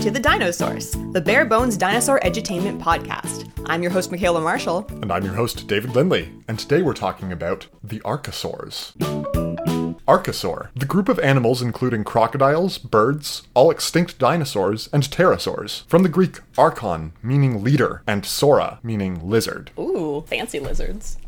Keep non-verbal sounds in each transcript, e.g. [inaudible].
to the Dinosource, the bare bones dinosaur edutainment podcast. I'm your host, Michaela Marshall. And I'm your host, David Lindley, and today we're talking about the archosaurs. Archosaur, the group of animals including crocodiles, birds, all extinct dinosaurs, and pterosaurs. From the Greek archon, meaning leader, and sora, meaning lizard. Ooh, fancy lizards.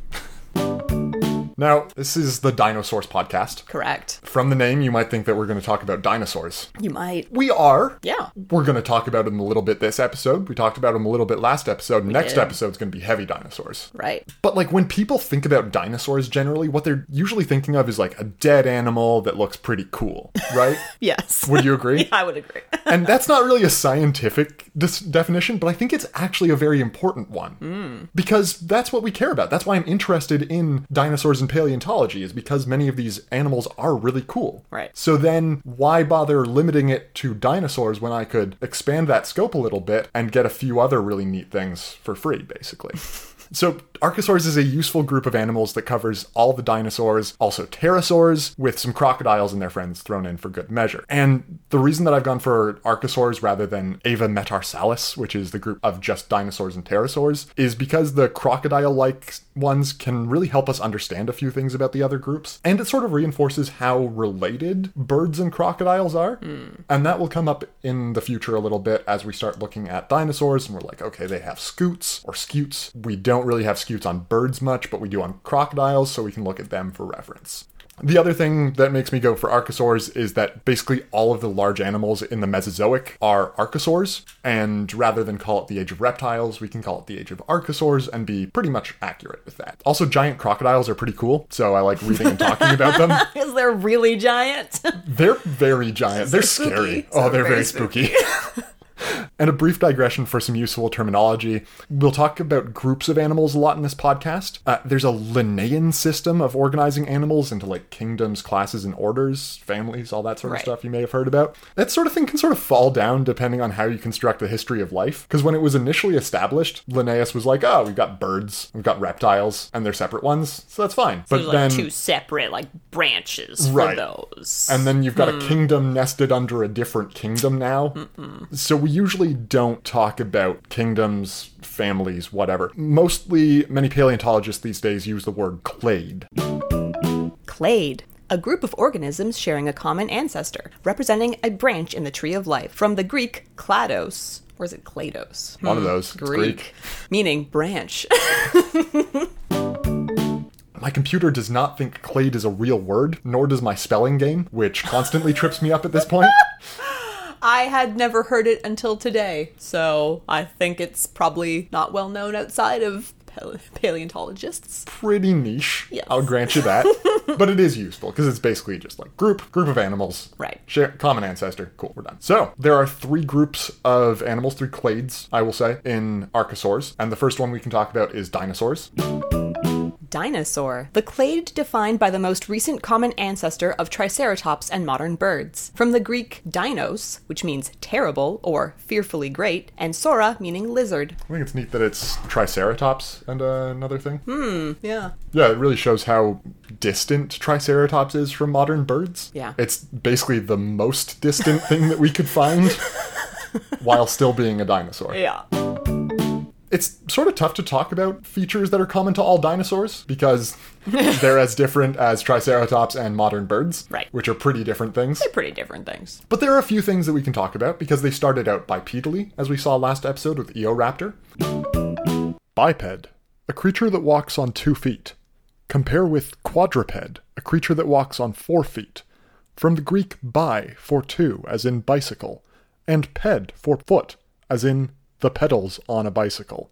Now, this is the Dinosource podcast. Correct. From the name, you might think that we're going to talk about dinosaurs. You might. We are. Yeah. We're going to talk about them a little bit this episode. We talked about them a little bit last episode. Next did. episode's going to be heavy dinosaurs. Right. But like when people think about dinosaurs generally, what they're usually thinking of is like a dead animal that looks pretty cool, [laughs] right? Yes. Would you agree? [laughs] Yeah, I would agree. [laughs] And that's not really a scientific dis- definition, but I think it's actually a very important one. Hmm. Because that's what we care about. That's why I'm interested in dinosaurs and paleontology, is because many of these animals are really cool. Right. So then why bother limiting it to dinosaurs when I could expand that scope a little bit and get a few other really neat things for free, basically? [laughs] So, Archosaurs is a useful group of animals that covers all the dinosaurs, also pterosaurs, with some crocodiles and their friends thrown in for good measure. And the reason that I've gone for Archosaurs rather than Avemetarsalis, which is the group of just dinosaurs and pterosaurs, is because the crocodile like ones can really help us understand a few things about the other groups. And it sort of reinforces how related birds and crocodiles are. Hmm. And that will come up in the future a little bit as we start looking at dinosaurs and we're like, okay, they have scoots or scutes. We don't really have scutes on birds much, but we do on crocodiles, so we can look at them for reference. The other thing that makes me go for archosaurs is that basically all of the large animals in the Mesozoic are archosaurs, and rather than call it the age of reptiles, we can call it the age of archosaurs and be pretty much accurate with that. Also, giant crocodiles are pretty cool, so I like reading and talking about them. [laughs] Is they're really giant? They're very giant. [laughs] They're spooky. scary. Oh, they're very very spooky. [laughs] and a brief digression for some useful terminology. We'll talk about groups of animals a lot in this podcast. Uh, there's a Linnaean system of organizing animals into like kingdoms, classes, and orders, families, all that sort of Right. stuff you may have heard about. That sort of thing can sort of fall down depending on how you construct the history of life. Because when it was initially established, Linnaeus was like, oh, we've got birds, we've got reptiles, and they're separate ones, so that's fine. There's but like then. two separate like branches Right. for those. And then you've got Hmm. a kingdom nested under a different kingdom now. So we usually don't talk about kingdoms, families, whatever. Mostly, many paleontologists these days use the word clade. Clade. A group of organisms sharing a common ancestor, representing a branch in the tree of life. From the Greek klados, or is it klados? One of hmm, those. Greek. Greek. Meaning branch. [laughs] My computer does not think clade is a real word, nor does my spelling game, which constantly trips me up at this point. [laughs] I had never heard it until today, so I think it's probably not well known outside of paleontologists. Pretty niche. Yes. I'll grant you that. [laughs] but it is useful because it's basically just like group, group of animals. Right. Share common ancestor. Cool, we're done. So there are three groups of animals, three clades, I will say, in archosaurs. And the first one we can talk about is dinosaurs. Dinosaur, the clade defined by the most recent common ancestor of Triceratops and modern birds. From the Greek dinos, which means terrible or fearfully great, and sora, meaning lizard. I think it's neat that it's Triceratops and uh, another thing. Hmm, yeah. Yeah, it really shows how distant Triceratops is from modern birds. Yeah. It's basically the most distant thing that we could find [laughs] while still being a dinosaur. Yeah. It's sort of tough to talk about features that are common to all dinosaurs because [laughs] they're as different as Triceratops and modern birds, Right. which are pretty different things. They're pretty different things. But there are a few things that we can talk about because they started out bipedally, as we saw last episode with Eoraptor. Biped, a creature that walks on two feet. Compare with quadruped, a creature that walks on four feet. From the Greek bi for two, as in bicycle, and ped for foot, as in the pedals on a bicycle.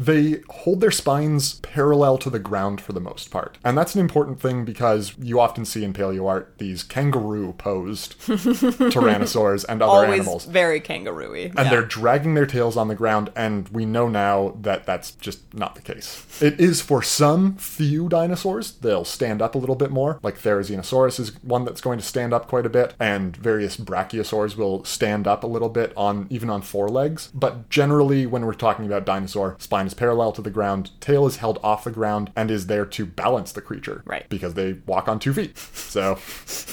They hold their spines parallel to the ground for the most part. And that's an important thing because you often see in paleo art these kangaroo posed [laughs] tyrannosaurs and other Always animals. very kangaroo-y. And yeah. they're dragging their tails on the ground, and we know now that that's just not the case. It is for some few dinosaurs, they'll stand up a little bit more. Like Therizinosaurus is one that's going to stand up quite a bit, and various brachiosaurs will stand up a little bit on even on four legs. But generally, when we're talking about dinosaur, spine parallel to the ground, tail is held off the ground, and is there to balance the creature. Right. Because they walk on two feet. [laughs] So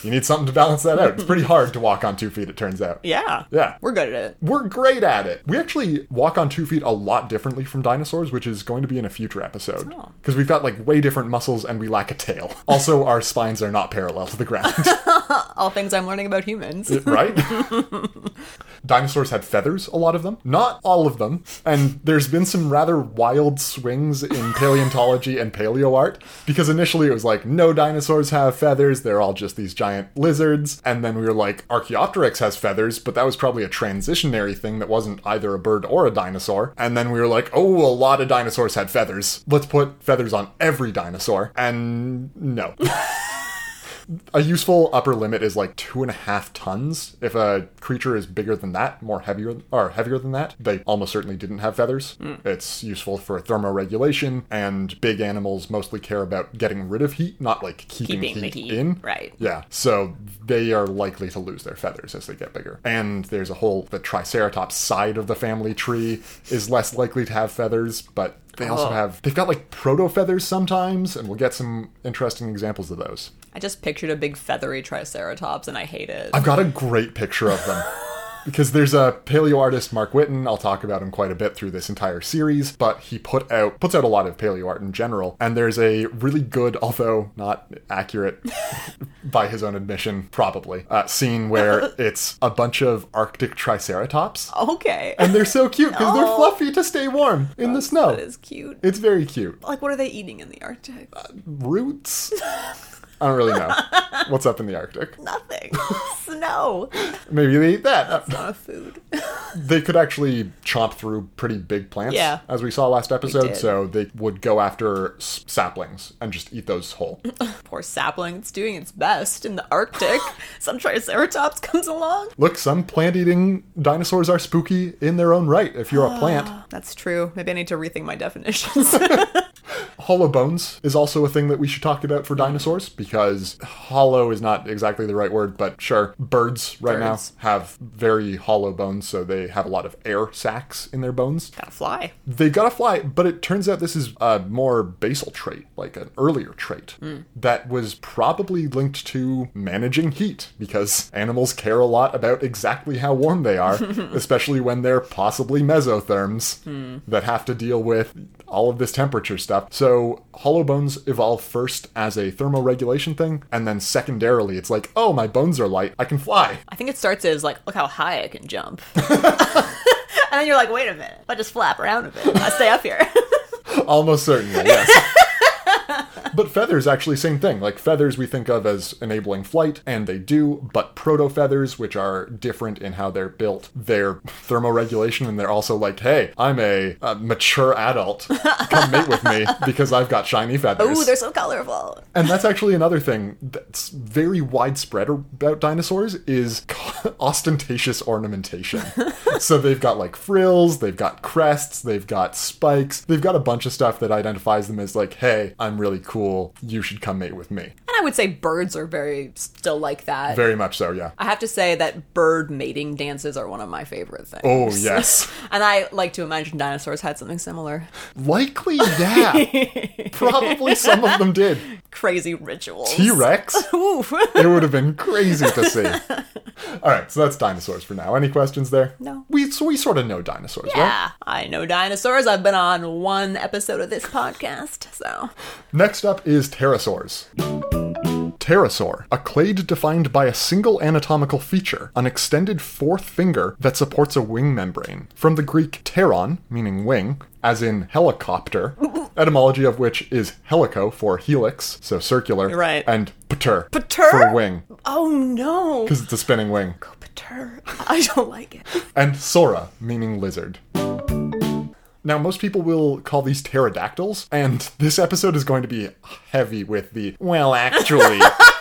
you need something to balance that out. It's pretty [laughs] hard to walk on two feet, it turns out. Yeah. Yeah. We're good at it. We're great at it. We actually walk on two feet a lot differently from dinosaurs, which is going to be in a future episode. Oh. Because we've got like way different muscles and we lack a tail. [laughs] Also, our spines are not parallel to the ground. All things I'm learning about humans. right? Dinosaurs had feathers, a lot of them. Not all of them. And there's been some rather wild swings in paleontology and paleo art. Because initially it was like, no dinosaurs have feathers, they're all just these giant lizards. And then we were like, Archaeopteryx has feathers, but that was probably a transitionary thing that wasn't either a bird or a dinosaur. And then we were like, oh, a lot of dinosaurs had feathers. Let's put feathers on every dinosaur. And no. [laughs] A useful upper limit is like two and a half tons. If a creature is bigger than that, more heavier or heavier than that, they almost certainly didn't have feathers. Hmm. It's useful for thermoregulation, and big animals mostly care about getting rid of heat, not like keeping, Keeping the heat, heat, in. right. Yeah. So they are likely to lose their feathers as they get bigger. And there's a whole the Triceratops side of the family tree is less likely to have feathers, but they also Oh. have they've got like proto feathers sometimes, and we'll get some interesting examples of those. I just pictured a big feathery triceratops and I hate it. I've got a great picture of them. [laughs] Because there's a paleo artist, Mark Witton. I'll talk about him quite a bit through this entire series, but he put out puts out a lot of paleo art in general. And there's a really good, although not accurate [laughs] by his own admission, probably, uh, scene where [laughs] it's a bunch of Arctic triceratops. Okay. And they're so cute because they're Oh. fluffy to stay warm in the snow. That is cute. It's very cute. Like, what are they eating in the Arctic? Roots? [laughs] I don't really know. What's up in the Arctic? [laughs] Nothing. Snow. Maybe they eat that. Not a food. [laughs] they could actually chomp through pretty big plants, Yeah. as we saw last episode. So they would go after s- saplings and just eat those whole. [laughs] Poor sapling. It's doing its best in the Arctic. Some triceratops comes along. Look, some plant-eating dinosaurs are spooky in their own right. If you're a plant, ah, That's true. Maybe I need to rethink my definitions. Hollow bones is also a thing that we should talk about for dinosaurs because hollow is not exactly the right word, but sure, birds right Birds. now have very hollow bones, so they have a lot of air sacs in their bones. Gotta fly. They gotta fly, but it turns out this is a more basal trait, like an earlier trait, hmm. that was probably linked to managing heat, because animals care a lot about exactly how warm they are, [laughs] especially when they're possibly mesotherms hmm. that have to deal with all of this temperature stuff. So hollow bones evolve first as a thermoregulation thing, and then secondarily it's like, oh, my bones are light, I can fly. I think it starts as like, look how high I can jump. [laughs] and then you're like, wait a minute. If I just flap around a bit, I stay up here. [laughs] Almost certainly, yes. But feathers, actually, same thing. Like feathers, we think of as enabling flight, and they do. But proto feathers, which are different in how they're built, they're thermoregulation, and they're also like, hey, I'm a, a mature adult. [laughs] Come mate with me because I've got shiny feathers. Ooh, they're so colorful. And that's actually another thing that's very widespread about dinosaurs is [laughs] ostentatious ornamentation. [laughs] so they've got like frills, they've got crests, they've got spikes, they've got a bunch of stuff that identifies them as like, hey, I'm really cool, you should come mate with me. I would say birds are very still like that. Very much so, yeah. I have to say that bird mating dances are one of my favorite things. Oh, [laughs] yes. and I like to imagine dinosaurs had something similar. Likely, yeah. [laughs] Probably some of them did. Crazy rituals. T Rex? [laughs] It would have been crazy to see. All right, so that's dinosaurs for now. Any questions there? No. We so we sort of know dinosaurs, right? yeah, I know dinosaurs. I've been on one episode of this podcast, so Next up is pterosaurs. Pterosaur, a clade defined by a single anatomical feature, an extended fourth finger that supports a wing membrane. From the Greek pteron, meaning wing, as in helicopter, etymology of which is helico for helix, so circular, Right. and pter, Pter? for wing, oh no, because it's a spinning wing, Pater. [laughs] I don't like it. and sora, meaning lizard. Now, most people will call these pterodactyls, and this episode is going to be heavy with the, well, actually. [laughs]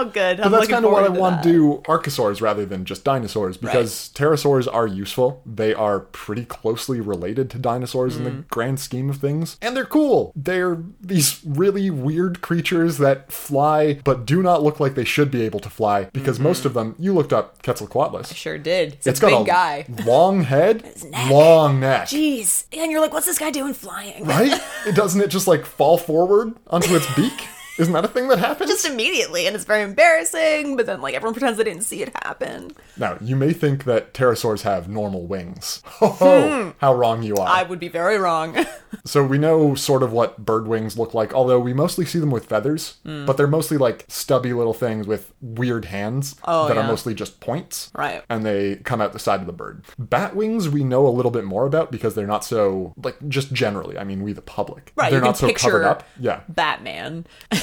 Oh, good. I'm that's kind of what I want to do archosaurs rather than just dinosaurs because pterosaurs are useful. They are pretty closely related to dinosaurs in the Mm. grand scheme of things. And they're cool. They're these really weird creatures that fly but do not look like they should be able to fly because most of them, you looked up Quetzalcoatlus. I Sure did. It's, It's Mm-hmm. a got big a guy. long head, [laughs] neck. long neck. Jeez. And you're like, what's this guy doing flying? Right? [laughs] Doesn't it just like fall forward onto its beak? Isn't that a thing that happens? Just immediately, and it's very embarrassing. But then, like, everyone pretends they didn't see it happen. Now, you may think that pterosaurs have normal wings. [laughs] Ho ho! How wrong you are. Hmm. I would be very wrong. [laughs] So we know sort of what bird wings look like, although we mostly see them with feathers, Hmm. but they're mostly like stubby little things with weird hands Oh, that are mostly just points. Right. And they come out the side of the bird. Bat wings we know a little bit more about because they're not so like just generally. I mean, we the public. Right, They're not so covered up. Yeah. Batman. [laughs]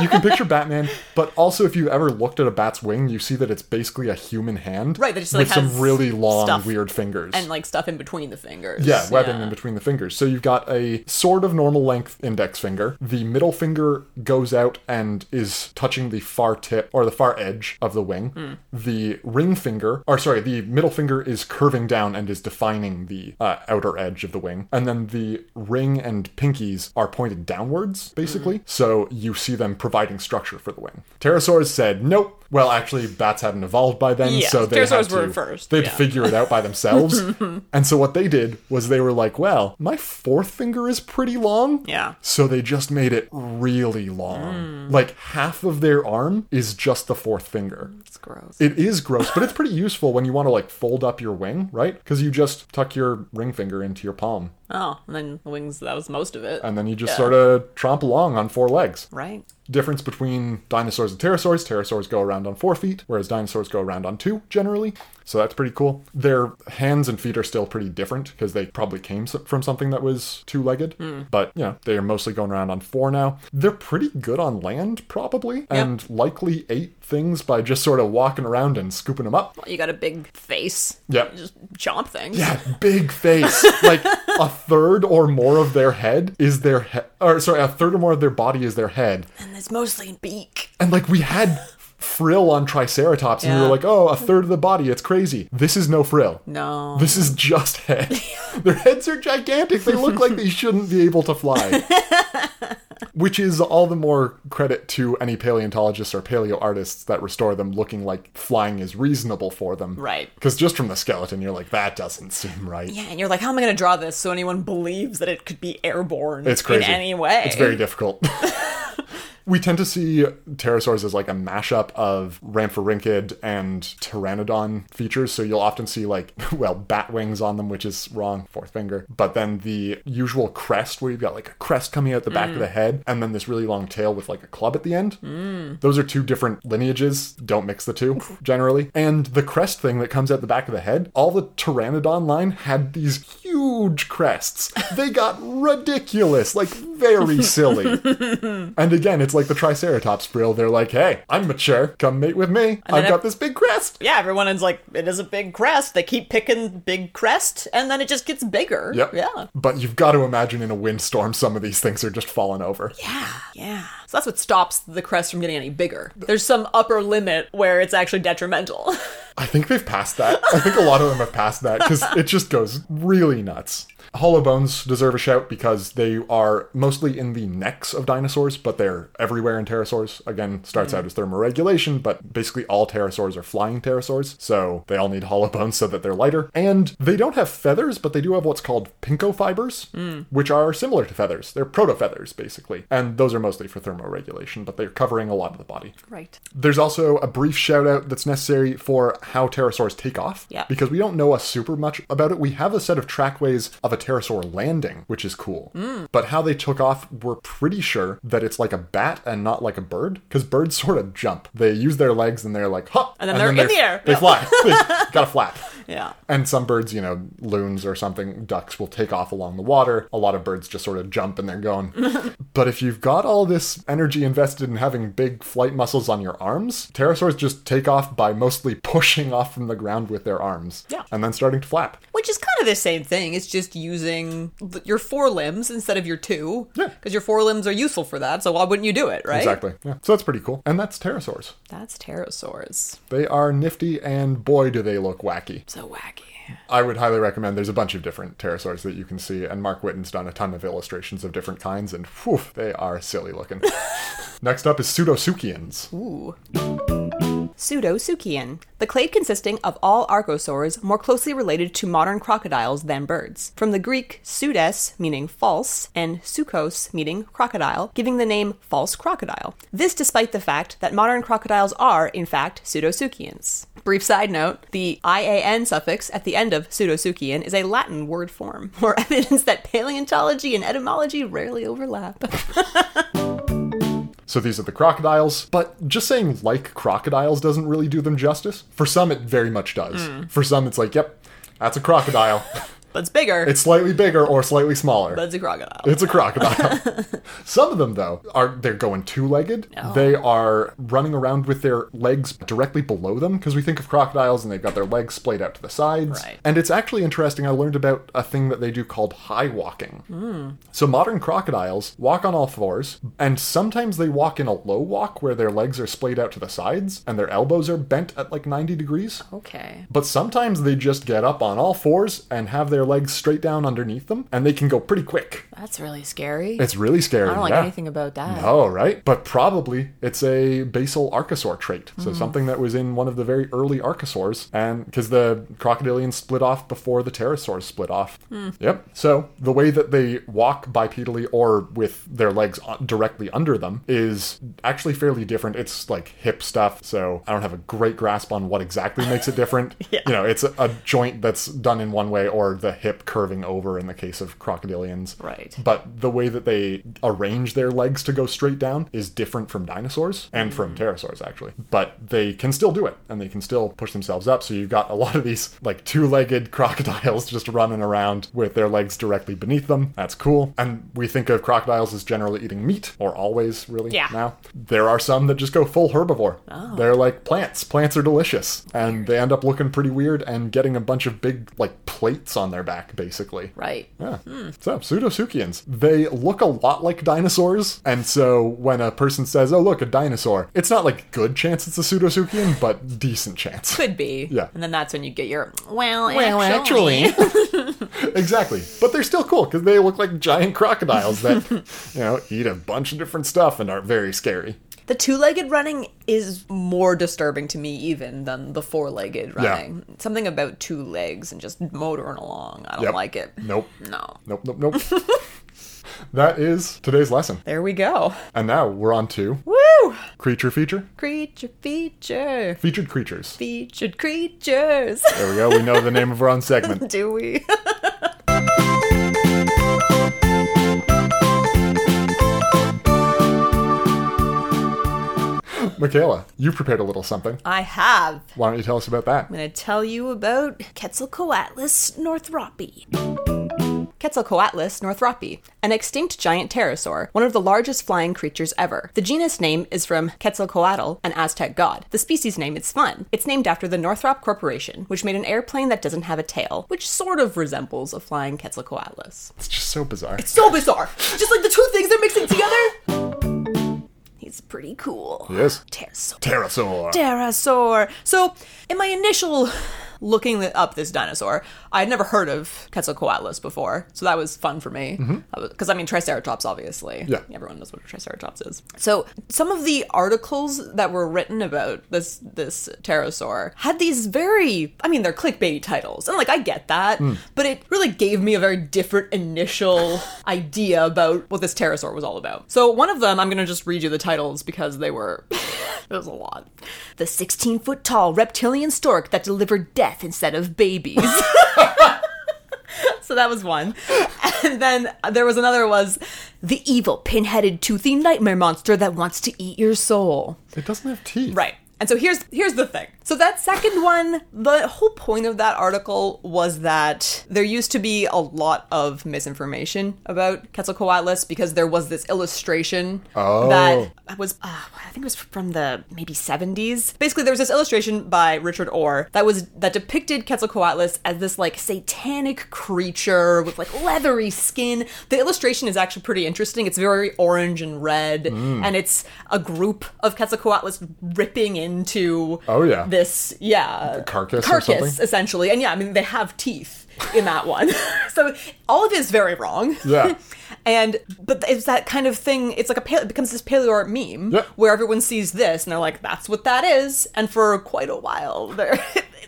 You can picture Batman, but also if you ever looked at a bat's wing, you see that it's basically a human hand. Right, that just, like, with some really long, stuff weird fingers. And, like, stuff in between the fingers. Yeah, webbing in between the fingers. So you've got a sort of normal length index finger. The middle finger goes out and is touching the far tip or the far edge of the wing. Hmm. The ring finger, or sorry, the middle finger is curving down and is defining the uh, outer edge of the wing. And then the ring and pinkies are pointed downwards, basically. Hmm. So you see them providing structure for the wing. Pterosaurs said, nope. Well, actually, bats hadn't evolved by then, Yeah, so they had pterosaurs to, were first, They'd yeah. figure it out by [laughs] themselves. [laughs] and so what they did was they were like, well, my fourth finger is pretty long. Yeah. So they just made it really long. Mm. Like half of their arm is just the fourth finger. It's gross. It is gross, but it's pretty useful when you want to like fold up your wing, right? Because you just tuck your ring finger into your palm oh, and then the wings, that was most of it. and then you just Yeah. sort of tromp along on four legs. right. Difference between dinosaurs and pterosaurs pterosaurs go around on four feet, whereas dinosaurs go around on two generally. So that's pretty cool. Their hands and feet are still pretty different because they probably came from something that was two legged. Hmm. But, you know, they're mostly going around on four now. They're pretty good on land, probably, and likely ate things by just sort of walking around and scooping them up. Well, You got a big face. Yep. You Just chomp things. Yeah, big face. [laughs] like a third or more of their head is their head. Or sorry, a third or more of their body is their head. And it's mostly beak. And like we had frill on Triceratops, and we Yeah. were like, oh, a third of the body, it's crazy. This is no frill. No. This is just head. [laughs] Their heads are gigantic. They look like they shouldn't be able to fly. [laughs] Which is all the more credit to any paleontologists or paleo artists that restore them looking like flying is reasonable for them. Right. Because just from the skeleton, you're like, that doesn't seem right. Yeah, and you're like, how am I going to draw this so anyone believes that it could be airborne It's crazy. in any way? It's very difficult. [laughs] we tend to see pterosaurs as like a mashup of Rhamphorhynchid and Pteranodon features. So you'll often see like, [laughs] well, bat wings on them, which is wrong, fourth finger. But then the usual crest, where you've got like a crest coming out the back of the mm. head, and then this really long tail with like a club at the end. Mm. Those are two different lineages. Don't mix the two, [laughs] generally. And the crest thing that comes out the back of the head, all the Pteranodon line had these huge crests. They got ridiculous, like very silly. [laughs] And again, it's like the Triceratops frill. They're like, hey, I'm mature. Come mate with me. I've got it- this big crest. Yeah, everyone is like, it is a big crest. They keep picking big crest, and then it just gets bigger. Yep. Yeah. But you've got to imagine in a windstorm, some of these things are just falling over. Yeah. Yeah. So that's what stops the crest from getting any bigger. There's some upper limit where it's actually detrimental. [laughs] I think they've passed that. I think a lot of them have passed that because it just goes really nuts. Hollow bones deserve a shout because they are mostly in the necks of dinosaurs, but they're everywhere in pterosaurs. Again, starts hmm. out as thermoregulation, but basically all pterosaurs are flying pterosaurs, so they all need hollow bones so that they're lighter. And they don't have feathers, but they do have what's called pycnofibers, hmm. which are similar to feathers. They're proto feathers, basically. And those are mostly for thermoregulation, but they're covering a lot of the body. right. There's also a brief shout out that's necessary for how pterosaurs take off. Yeah. Because we don't know a super much about it. We have a set of trackways of a pterosaur landing, which is cool. Hmm. But how they took off, we're pretty sure that it's like a bat and not like a bird. Because birds [laughs] sort of jump. They use their legs and they're like, hop. And then they're in the air. They Yeah. fly. [laughs] they gotta flap. Yeah. And some birds, you know, loons or something, ducks will take off along the water. A lot of birds just sort of jump and they're going. [laughs] but if you've got all this energy invested in having big flight muscles on your arms, pterosaurs just take off by mostly [laughs] pushing off from the ground with their arms. Yeah. And then starting to flap. Which is kind of the same thing. It's just using your forelimbs instead of your two. Yeah. Because your forelimbs are useful for that, so why wouldn't you do it, right? Exactly. Yeah. So that's pretty cool. And that's pterosaurs. That's pterosaurs. They are nifty, and boy, do they look wacky. So wacky. I would highly recommend. There's a bunch of different pterosaurs that you can see, and Mark Witton's done a ton of illustrations of different kinds, and whew, they are silly looking. [laughs] Next up is Pseudosuchians. Ooh. Pseudosuchian, the clade consisting of all archosaurs more closely related to modern crocodiles than birds. From the Greek pseudes, meaning false, and sukos, meaning crocodile, giving the name false crocodile. This despite the fact that modern crocodiles are, in fact, pseudosuchians. Brief side note the IAN suffix at the end of pseudosuchian is a Latin word form, [laughs] more evidence that paleontology and etymology rarely overlap. So these are the crocodiles, but just saying like crocodiles doesn't really do them justice. For some, it very much does. Hmm. For some, it's like, yep, that's a crocodile. [laughs] but it's bigger, it's slightly bigger or slightly smaller. but it's a crocodile. It's a crocodile. [laughs] Some of them, though, are they're going two-legged. Oh. They are running around with their legs directly below them because we think of crocodiles and they've got their legs splayed out to the sides. Right. And it's actually interesting. I learned about a thing that they do called high walking. Hmm. So modern crocodiles walk on all fours, and sometimes they walk in a low walk where their legs are splayed out to the sides and their elbows are bent at like 90 degrees. Okay. But sometimes they just get up on all fours and have their legs straight down underneath them, and they can go pretty quick. That's really scary. It's really scary. I don't like yeah. anything about that. No, right? But probably it's a basal archosaur trait. So Hmm. something that was in one of the very early archosaurs. And because the crocodilians split off before the pterosaurs split off. Hmm. Yep. So the way that they walk bipedally or with their legs directly under them is actually fairly different. It's like hip stuff. So I don't have a great grasp on what exactly makes it different. [laughs] Yeah. You know, it's a, a joint that's done in one way or the hip curving over in the case of crocodilians. Right. But the way that they arrange their legs to go straight down is different from dinosaurs and from mm. pterosaurs, actually. But they can still do it and they can still push themselves up. So you've got a lot of these like two legged [laughs] crocodiles just running around with their legs directly beneath them. That's cool. And we think of crocodiles as generally eating meat, or always really Yeah. now. There are some that just go full herbivore. Oh. They're like plants. Plants are delicious. And they end up looking pretty weird and getting a bunch of big like plates on their back, basically. Right. Yeah. Hmm. So, pseudosuchians. They look a lot like dinosaurs, and so when a person says, oh, look, a dinosaur, it's not like good chance it's a pseudosuchian, but decent chance. Could be. Yeah. And then that's when you get your, well, Well, actually. [laughs] exactly. But they're still cool because they look like giant crocodiles that, [laughs] you know, eat a bunch of different stuff and are very scary. The two legged running is more disturbing to me even than the four legged Yeah. running. Something about two legs and just motoring along. I don't Yep. like it. Nope. No. Nope, nope, nope. [laughs] that is today's lesson. There we go. And now we're on to Woo! creature feature. Creature feature. Featured creatures. Featured creatures. There we go. We know the name of our own segment. [laughs] Do we? [laughs] Michaela, you prepared a little something. I have. Why don't you tell us about that? I'm going to tell you about Quetzalcoatlus northropi. Quetzalcoatlus northropi, an extinct giant pterosaur, one of the largest flying creatures ever. The genus name is from Quetzalcoatl, an Aztec god. The species name is fun. It's named after the Northrop Corporation, which made an airplane that doesn't have a tail, which sort of resembles a flying Quetzalcoatlus. It's just so bizarre. It's so bizarre! Just like the two things they're mixing together! He's pretty cool. Yes. Pterosaur. Pterosaur. Pterosaur. So, in my initial looking up this dinosaur, I had never heard of Quetzalcoatlus before, so that was fun for me. Because I mean, Triceratops, obviously. Mm-hmm. Yeah. everyone knows what a Triceratops is. So, some of the articles that were written about this this pterosaur had these very, I mean, they're clickbait titles, and like I get that, Hmm. but it really gave me a very different initial [laughs] idea about what this pterosaur was all about. So, one of them, I'm gonna just read you the titles because they were. [laughs] It was a lot. The 16 foot tall reptilian stork that delivered death instead of babies. [laughs] so that was one. And then there was another was the evil pin-headed toothy nightmare monster that wants to eat your soul. It doesn't have teeth. Right. And so here's here's the thing. So that second one, the whole point of that article was that there used to be a lot of misinformation about Quetzalcoatlus because there was this illustration Oh. that was, uh, I think it was from the maybe 70s. Basically, there was this illustration by Richard Orr that was that depicted Quetzalcoatlus as this like satanic creature with like leathery skin. The illustration is actually pretty interesting. It's very orange and red, Mm. and it's a group of Quetzalcoatlus ripping into Oh, yeah. This yeah carcass carcass something? essentially and yeah i mean they have teeth in that one [laughs] so all of it is very wrong Yeah. [laughs] and but it's that kind of thing it's like a pale, it becomes this paleo art meme Yeah. where everyone sees this and they're like that's what that is and for quite a while [laughs] there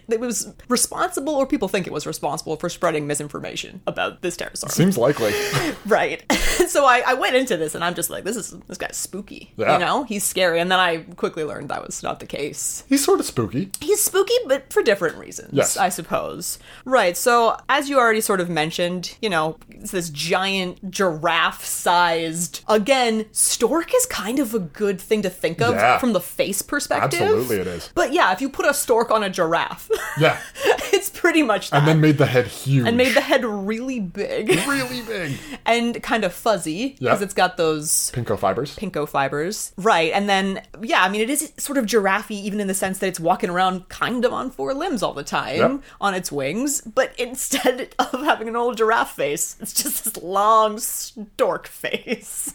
it was responsible or people think it was responsible for spreading misinformation about this pterosaur Seems likely. [laughs] right [laughs] so I, I went into this and i'm just like this is this guy's spooky Yeah. you know he's scary and then i quickly learned that was not the case He's sort of spooky. He's spooky, but for different reasons, Yes. I suppose. Right, so as you already sort of mentioned, you know, it's this giant giraffe sized. Again, stork is kind of a good thing to think of Yeah. from the face perspective. Absolutely it is. But yeah, if you put a stork on a giraffe, Yeah. [laughs] it's pretty much that. And then made the head huge. and made the head really big [laughs] really big. [laughs] and kind of fuzzy because Yeah. it's got those pycnofibers. pinko fibers. Right. And then, yeah, I mean, it is sort of giraffe even in the sense that it's walking around kind of on four limbs all the time Yep. on its wings. But instead [laughs] of having an old giraffe face, it's just this long stork face.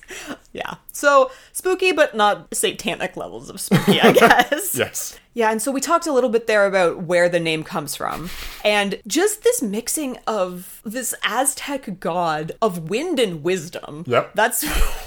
yeah. So spooky, but not satanic levels of spooky, I guess. Yes. Yeah, and so we talked a little bit there about where the name comes from. And just this mixing of this Aztec god of wind and wisdom. Yep. That's [laughs]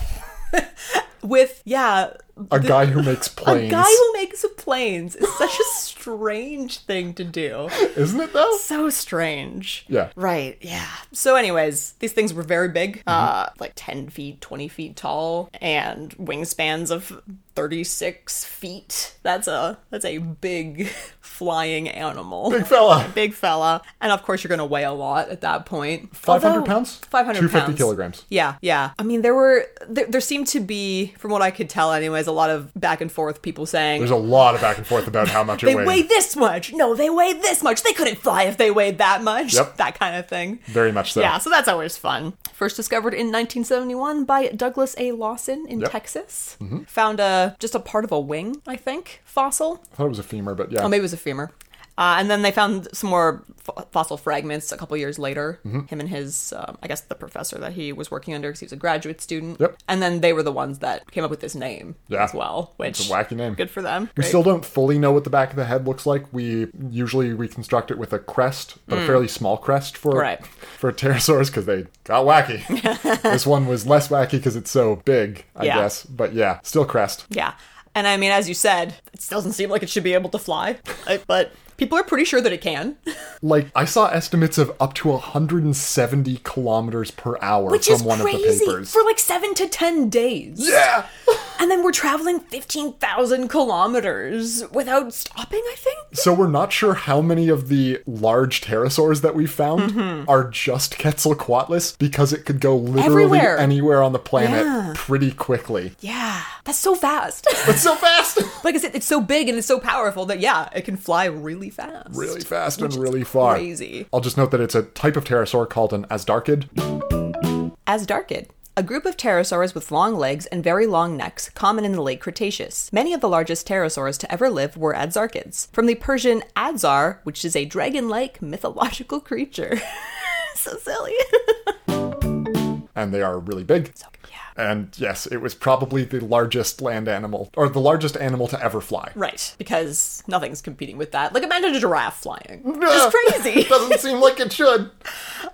[laughs] with, yeah. A guy who [laughs] makes planes. A guy who makes planes is such a strange thing to do. [laughs] Isn't it though? So strange. Yeah. Right, yeah. So, anyways, these things were very big, uh, Mm-hmm. like 10 feet, 20 feet tall, and wingspans of 36 feet. That's a that's a big flying animal. Big fella. [laughs] Big fella. And of course, you're going to weigh a lot at that point. 500 Although- pounds? 500 250 pounds. kilograms. Yeah, yeah. I mean, there were, there, there seemed to be, from what I could tell, anyways, a lot of back and forth people saying, There's a lot of back and forth about how much [laughs] it they weigh this much. No, they weigh this much. They couldn't fly if they weighed that much. Yep. That kind of thing. Very much so. Yeah, so that's always fun. First discovered in 1971 by Douglas A. Lawson in Yep. Texas. Mm-hmm. Found a just a part of a wing, I think, fossil. I thought it was a femur, but yeah. Oh, maybe it was a femur. Uh, and then they found some more f- fossil fragments a couple years later. Mm-hmm. Him and his, um, I guess, the professor that he was working under because he was a graduate student. Yep. And then they were the ones that came up with this name Yeah. as well, which It's a wacky name. Good for them. We Great. still don't fully know what the back of the head looks like. We usually reconstruct it with a crest, but a fairly small crest for Mm. Right. for pterosaurs because they got wacky. [laughs] this one was less wacky because it's so big, I Yeah. guess. But yeah, still crest. Yeah. And I mean, as you said, it doesn't seem like it should be able to fly, but people are pretty sure that it can, [laughs] Like I saw estimates of up to 170 kilometers per hour which from is one crazy of the papers. for like seven to ten days. yeah. [laughs] And then we're traveling 15,000 kilometers without stopping, I think. So we're not sure how many of the large pterosaurs that we found Mm-hmm. are just Quetzalcoatlus because it could go literally Everywhere. anywhere on the planet Yeah. pretty quickly. Yeah. That's so fast. [laughs] It's so fast. [laughs] like I said, it's so big and it's so powerful that, yeah, it can fly really fast. really fast and really far. Crazy. I'll just note that it's a type of pterosaur called an azhdarchid. Azhdarchid. A group of pterosaurs with long legs and very long necks, common in the late Cretaceous. Many of the largest pterosaurs to ever live were azhdarchids. From the Persian azhdar, which is a dragon like mythological creature. [laughs] so silly. [laughs] and they are really big. So, yeah. And yes, it was probably the largest land animal, or the largest animal to ever fly. Right, because nothing's competing with that. Like imagine a giraffe flying. [laughs] It's crazy. Doesn't seem like it should.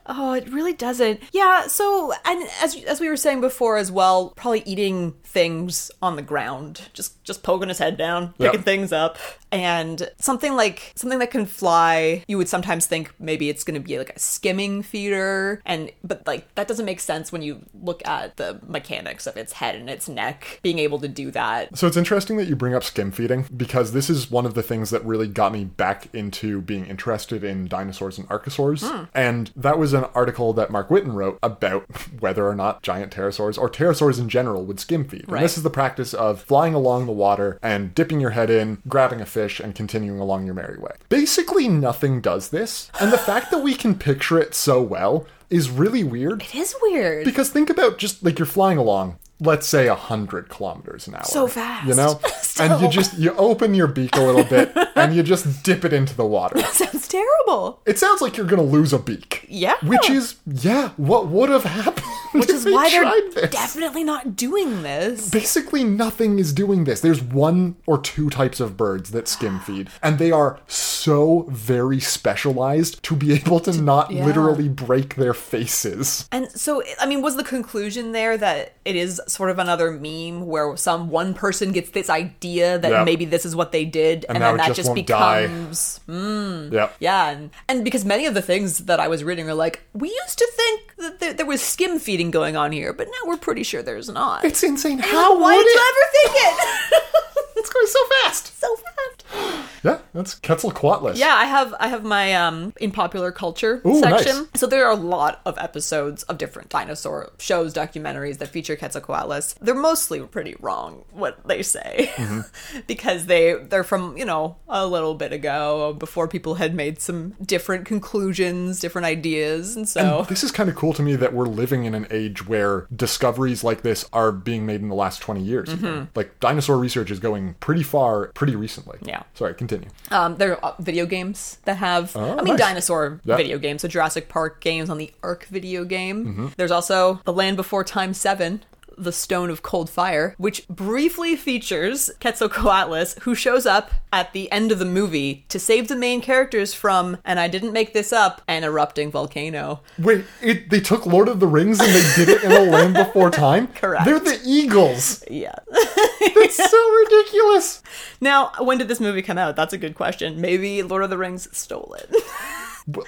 Oh, it really doesn't. Yeah, so and as as we were saying before as well, probably eating things on the ground, just just poking his head down, Yep. picking things up, and something like something that can fly. You would sometimes think maybe it's going to be like a skimming feeder, and but like that doesn't make sense when you look at the mechanics of its head and its neck being able to do that. So it's interesting that you bring up skim feeding because this is one of the things that really got me back into being interested in dinosaurs and archosaurs. Hmm. And that was an article that Mark Witton wrote about [laughs] whether or not giant pterosaurs or pterosaurs in general would skim feed. Right. And this is the practice of flying along the water and dipping your head in, grabbing a fish and continuing along your merry way. Basically, nothing does this, and the fact that we can picture it so well is really weird. It is weird. Because think about just like you're flying along, let's say a hundred kilometers an hour. So fast. You know? [laughs] and you just you open your beak a little bit [laughs] and you just dip it into the water. That sounds terrible. It sounds like you're gonna lose a beak. Yeah. Which is yeah, what would have happened? [laughs] Which is why they're this? definitely not doing this. Basically, nothing is doing this. There's one or two types of birds that skim [gasps] feed, and they are so very specialized to be able to not yeah. literally break their faces. And so, I mean, was the conclusion there that it is sort of another meme where some one person gets this idea that Yeah. maybe this is what they did, and, now then that just just, becomes hmm. Yeah. yeah, and, and because many of the things that I was reading are like, we used to think that there, there was skim feeding going on here, but now we're pretty sure there's not. It's insane. How Why did it? you ever think it? [laughs] It's going so fast. so fast. Yeah, that's Quetzalcoatlus. Yeah, I have I have my um in popular culture Ooh, section. nice. So there are a lot of episodes of different dinosaur shows, documentaries that feature Quetzalcoatlus. They're mostly pretty wrong what they say Mm-hmm. [laughs] because they they're from you know a little bit ago before people had made some different conclusions, different ideas, and so This is kind of cool to me that we're living in an age where discoveries like this are being made in the last 20 years. even. Like dinosaur research is going pretty far pretty recently. Mm-hmm. Yeah. Sorry, continue. Um, there are video games that have, Oh, I mean, nice. dinosaur Yeah. video games. So Jurassic Park games on the Ark video game. Mm-hmm. There's also The Land Before Time 7. The Stone of Cold Fire, which briefly features Quetzalcoatlus, who shows up at the end of the movie to save the main characters from, and I didn't make this up, an erupting volcano. Wait, it, they took Lord of the Rings and they did it in a land before time? [laughs] Correct. They're the Eagles. Yeah. [laughs] It's so ridiculous. now, when did this movie come out? That's a good question. Maybe Lord of the Rings stole it. [laughs]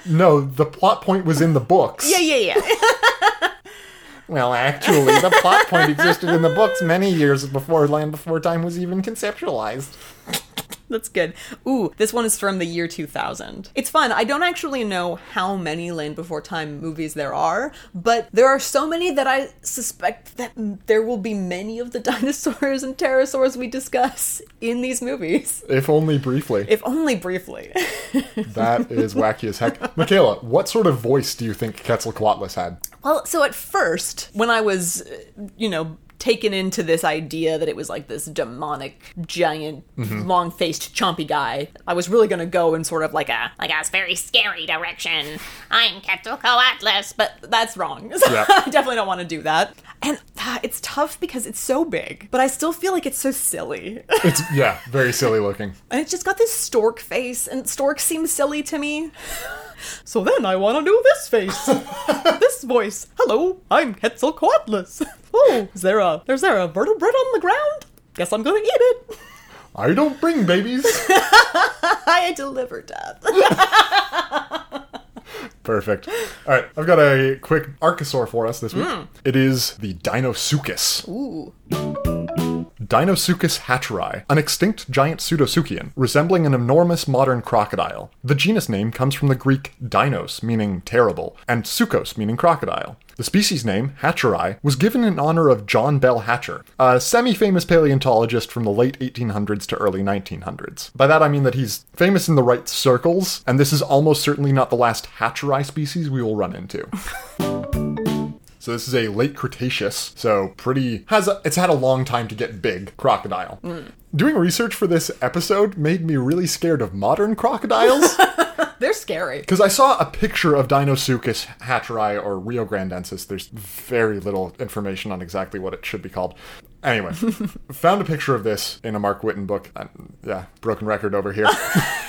No, the plot point was in the books. yeah, yeah, yeah. Well, actually, the plot point existed in the books many years before Land Before Time was even conceptualized. That's good. Ooh, this one is from the year 2000. It's fun. I don't actually know how many Land Before Time movies there are, but there are so many that I suspect that there will be many of the [laughs] dinosaurs and pterosaurs we discuss in these movies. If only briefly. If only briefly. [laughs] That is wacky as heck. Michaela, what sort of voice do you think Quetzalcoatlus had? Well, so at first, when I was, uh, you know, taken into this idea that it was like this demonic, giant, long-faced, chompy guy, I was really gonna go in sort of like a like a very scary direction. I'm Quetzalcoatlus, but but that's wrong. [laughs] So Yeah. I definitely don't want to do that. And uh, it's tough because it's so big, but I still feel like it's so silly. [laughs] It's, yeah, very silly looking. and it's just got this stork face, and stork seems silly to me. [laughs] So then I want to do this face, [laughs] this voice. Hello, I'm Quetzalcoatlus. [laughs] Oh, is there a there's there a vertebrate on the ground? Guess I'm gonna eat it. I don't bring babies. [laughs] I deliver death. Perfect. All right, I've got a quick archosaur for us this week. Mm. It is the Deinosuchus. Ooh. Deinosuchus hatcheri, an extinct giant pseudosuchian, resembling an enormous modern crocodile. The genus name comes from the Greek dinos, meaning terrible, and suchos, meaning crocodile. The species name, hatcheri, was given in honor of John Bell Hatcher, a semi famous paleontologist from the late 1800s to early 1900s. By that I mean that he's famous in the right circles, and this is almost certainly not the last hatcheri species we will run into. [laughs] So this is a late Cretaceous, so pretty has a, it's had a long time to get big crocodile. Doing research for this episode made me really scared of modern crocodiles [laughs] They're scary. because I saw a picture of Deinosuchus hatcheri or riograndensis. There's very little information on exactly what it should be called. Anyway, [laughs] found a picture of this in a Mark Witton book. Uh, yeah, broken record over here.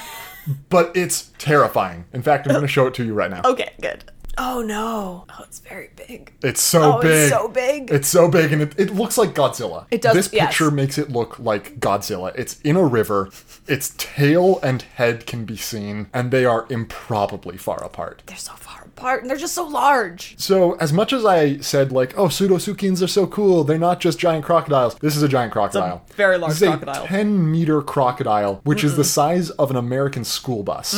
[laughs] but it's terrifying. In fact, I'm going to show it to you right now. Okay, good. Oh no. Oh, it's very big. It's so Oh, big. it's so big. It's so big, and it, it looks like Godzilla. It does, This yes. picture makes it look like Godzilla. It's in a river. Its tail and head can be seen, and they are improbably far apart. They're so far apart. and they're just so large. So, as much as I said, like, oh, pseudosuchians are so cool, they're not just giant crocodiles, this is a giant crocodile. very large This is crocodile. A 10 meter crocodile, which is the size of an American school bus.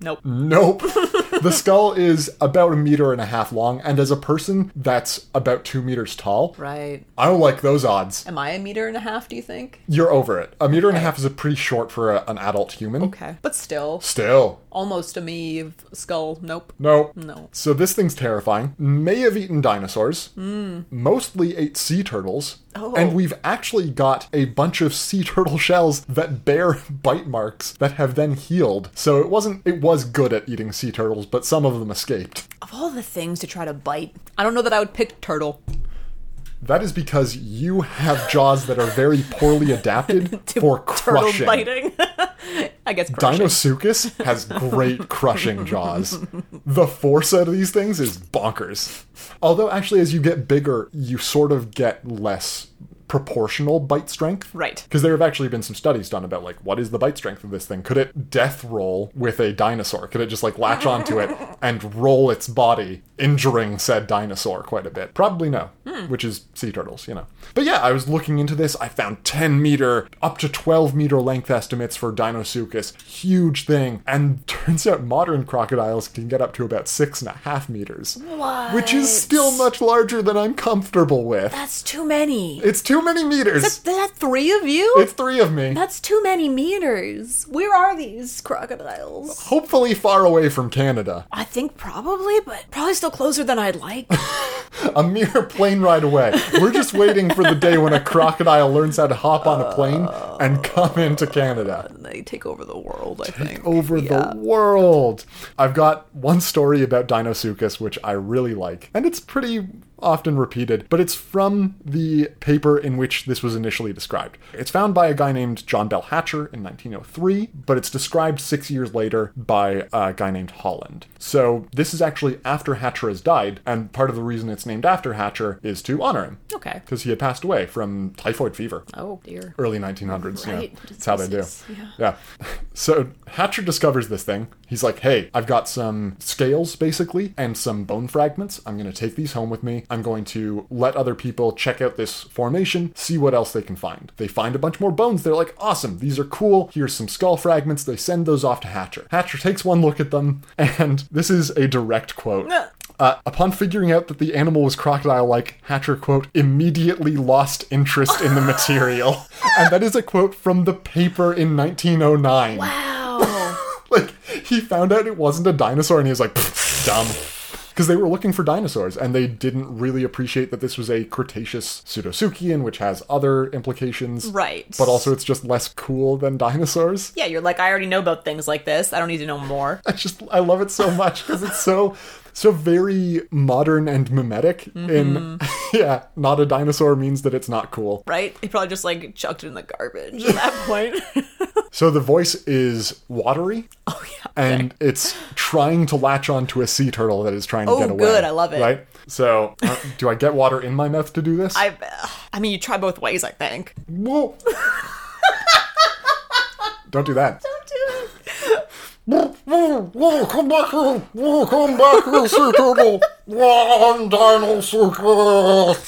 Nope. Nope. [laughs] the skull is about a meter and a half long, and as a person that's about two meters tall, Right. I don't like those odds. Am I a meter and a half, do you think? You're over it. A meter and a half is a pretty short for a, an adult human. Okay. But still, Still. Almost a me skull. Nope. No. No. So this thing's terrifying. May have eaten dinosaurs. Hmm. Mostly ate sea turtles. Oh. And we've actually got a bunch of sea [laughs] turtle shells that bear [laughs] bite marks that have then healed. So it wasn't it was good at eating sea turtles, but some of them escaped. Of all the things to try to bite, I don't know that I would pick turtle. That is because you have jaws that are very poorly adapted [laughs] for Turtle crushing. biting. [laughs] I guess crushing. Deinosuchus has great [laughs] crushing jaws. The force out of these things is bonkers. Although, actually, as you get bigger, you sort of get less proportional bite strength. Right. Because there have actually been some studies done about, like, what is the bite strength of this thing? Could it death roll with a dinosaur? Could it just, like, latch [laughs] onto it and roll its body, injuring said dinosaur quite a bit? Probably no, hmm. which is sea turtles, you know. But yeah, I was looking into this. I found 10 meter, up to 12 meter length estimates for Deinosuchus. Huge thing. And [laughs] turns out modern crocodiles can get up to about six and a half meters. Which is still much larger than I'm comfortable with. That's too many. It's too many meters. Is that three of you? It's three of me. That's too many meters. Where are these crocodiles? Hopefully far away from Canada. I think probably, but probably still closer than I'd like. [laughs] A mere plane ride away. We're just waiting for the day when a crocodile learns how to hop on a plane and come into Canada. And they take over the world, I think. over Yeah. the world. I've got one story about Deinosuchus which I really like, and it's pretty often repeated, but it's from the paper in which this was initially described. It's found by a guy named John Bell Hatcher in 1903, but it's described six years later by a guy named Holland. So this is actually after Hatcher has died, and part of the reason it's named after Hatcher is to honor him. Okay. Because he had passed away from typhoid fever Oh dear. early 1900s. you know. Right, That's how they do. yeah. Yeah. So Hatcher discovers this thing. He's like, hey, I've got some scales, basically, and some bone fragments. I'm going to take these home with me. I'm going to let other people check out this formation, see what else they can find. They find a bunch more bones. They're like, awesome, these are cool. Here's some skull fragments. They send those off to Hatcher. Hatcher takes one look at them, [laughs] and this is a direct quote. Uh, upon figuring out that the animal was crocodile like, Hatcher, quote, immediately lost interest in the [laughs] material. and that is a quote from the paper in 1909. Wow. [laughs] Like, he found out it wasn't a dinosaur and he was like, dumb. Because they were looking for dinosaurs and they didn't really appreciate that this was a Cretaceous pseudosuchian, which has other implications. Right. But also, it's just less cool than dinosaurs. yeah, you're like, I already know about things like this. I don't need to know more. I just I love it so much because it's so so very modern and mimetic. In mm-hmm. [laughs] yeah, not a dinosaur means that it's not cool. Right? He probably just like chucked it in the garbage at that [laughs] point. [laughs] So the voice is watery. oh yeah. And it's trying to latch onto a sea turtle that is trying to Oh, get away. good, I love it. Right? So, uh, do I get water in my mouth to do this? I, I mean, you try both ways. I think. Whoa. [laughs] Don't do that. Don't do. Whoa, whoa, come back here. Whoa, come back here, sea turtle. Whoa, dinosaur. [laughs]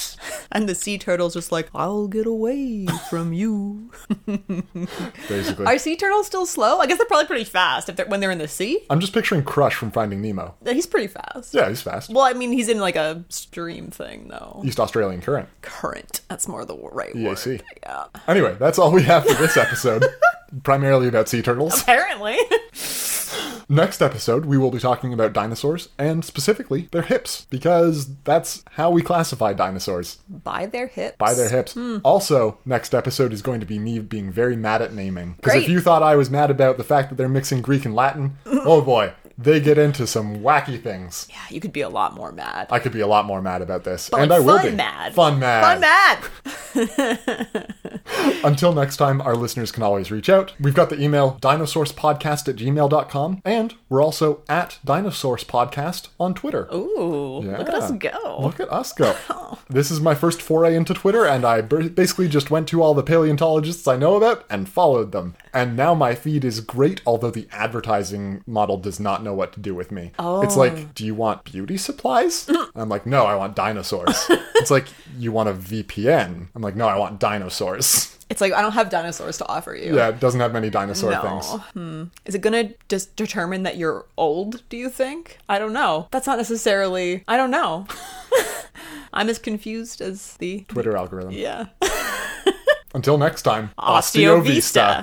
And the sea turtle's just like, I'll get away from you. [laughs] Basically. Are sea turtles still slow? I guess they're probably pretty fast if they're when they're in the sea. I'm just picturing Crush from Finding Nemo. He's pretty fast. Yeah, he's fast. Well, I mean, he's in like a stream thing though. East Australian current. Current. That's more the right EAC. word. Yeah. Anyway, that's all we have for this episode. [laughs] Primarily about sea turtles. Apparently. Next episode, we will be talking about dinosaurs and specifically their hips, because that's how we classify dinosaurs By their hips. by their hips. Hmm. Also, next episode is going to be me being very mad at naming. Because if you thought I was mad about the fact that they're mixing Greek and Latin, oh boy, they get into some wacky things. Yeah, you could be a lot more mad. I could be a lot more mad about this, But, and like, I will fun be mad. Fun mad. Fun mad. [laughs] Until next time, our listeners can always reach out. We've got the email dinosourcepodcast at gmail.com, and we're also at Dinosource Podcast on Twitter. Ooh, look at us go. Look at us go. [laughs] Oh. This is my first foray into Twitter, and I basically just went to all the paleontologists I know about and followed them. And now my feed is great, although the advertising model does not know what to do with me. Oh. It's like, do you want beauty supplies? [laughs] And I'm like, no, I want dinosaurs. it's like, you want a VPN? I'm like, no, I want dinosaurs. It's like I don't have dinosaurs to offer you. Yeah, it doesn't have many dinosaur No. things. Hmm. Is it gonna just determine that you're old, do you think? I don't know. That's not necessarily. I don't know. [laughs] I'm as confused as the. Twitter algorithm. Yeah. [laughs] Until next time, Osteo Vista.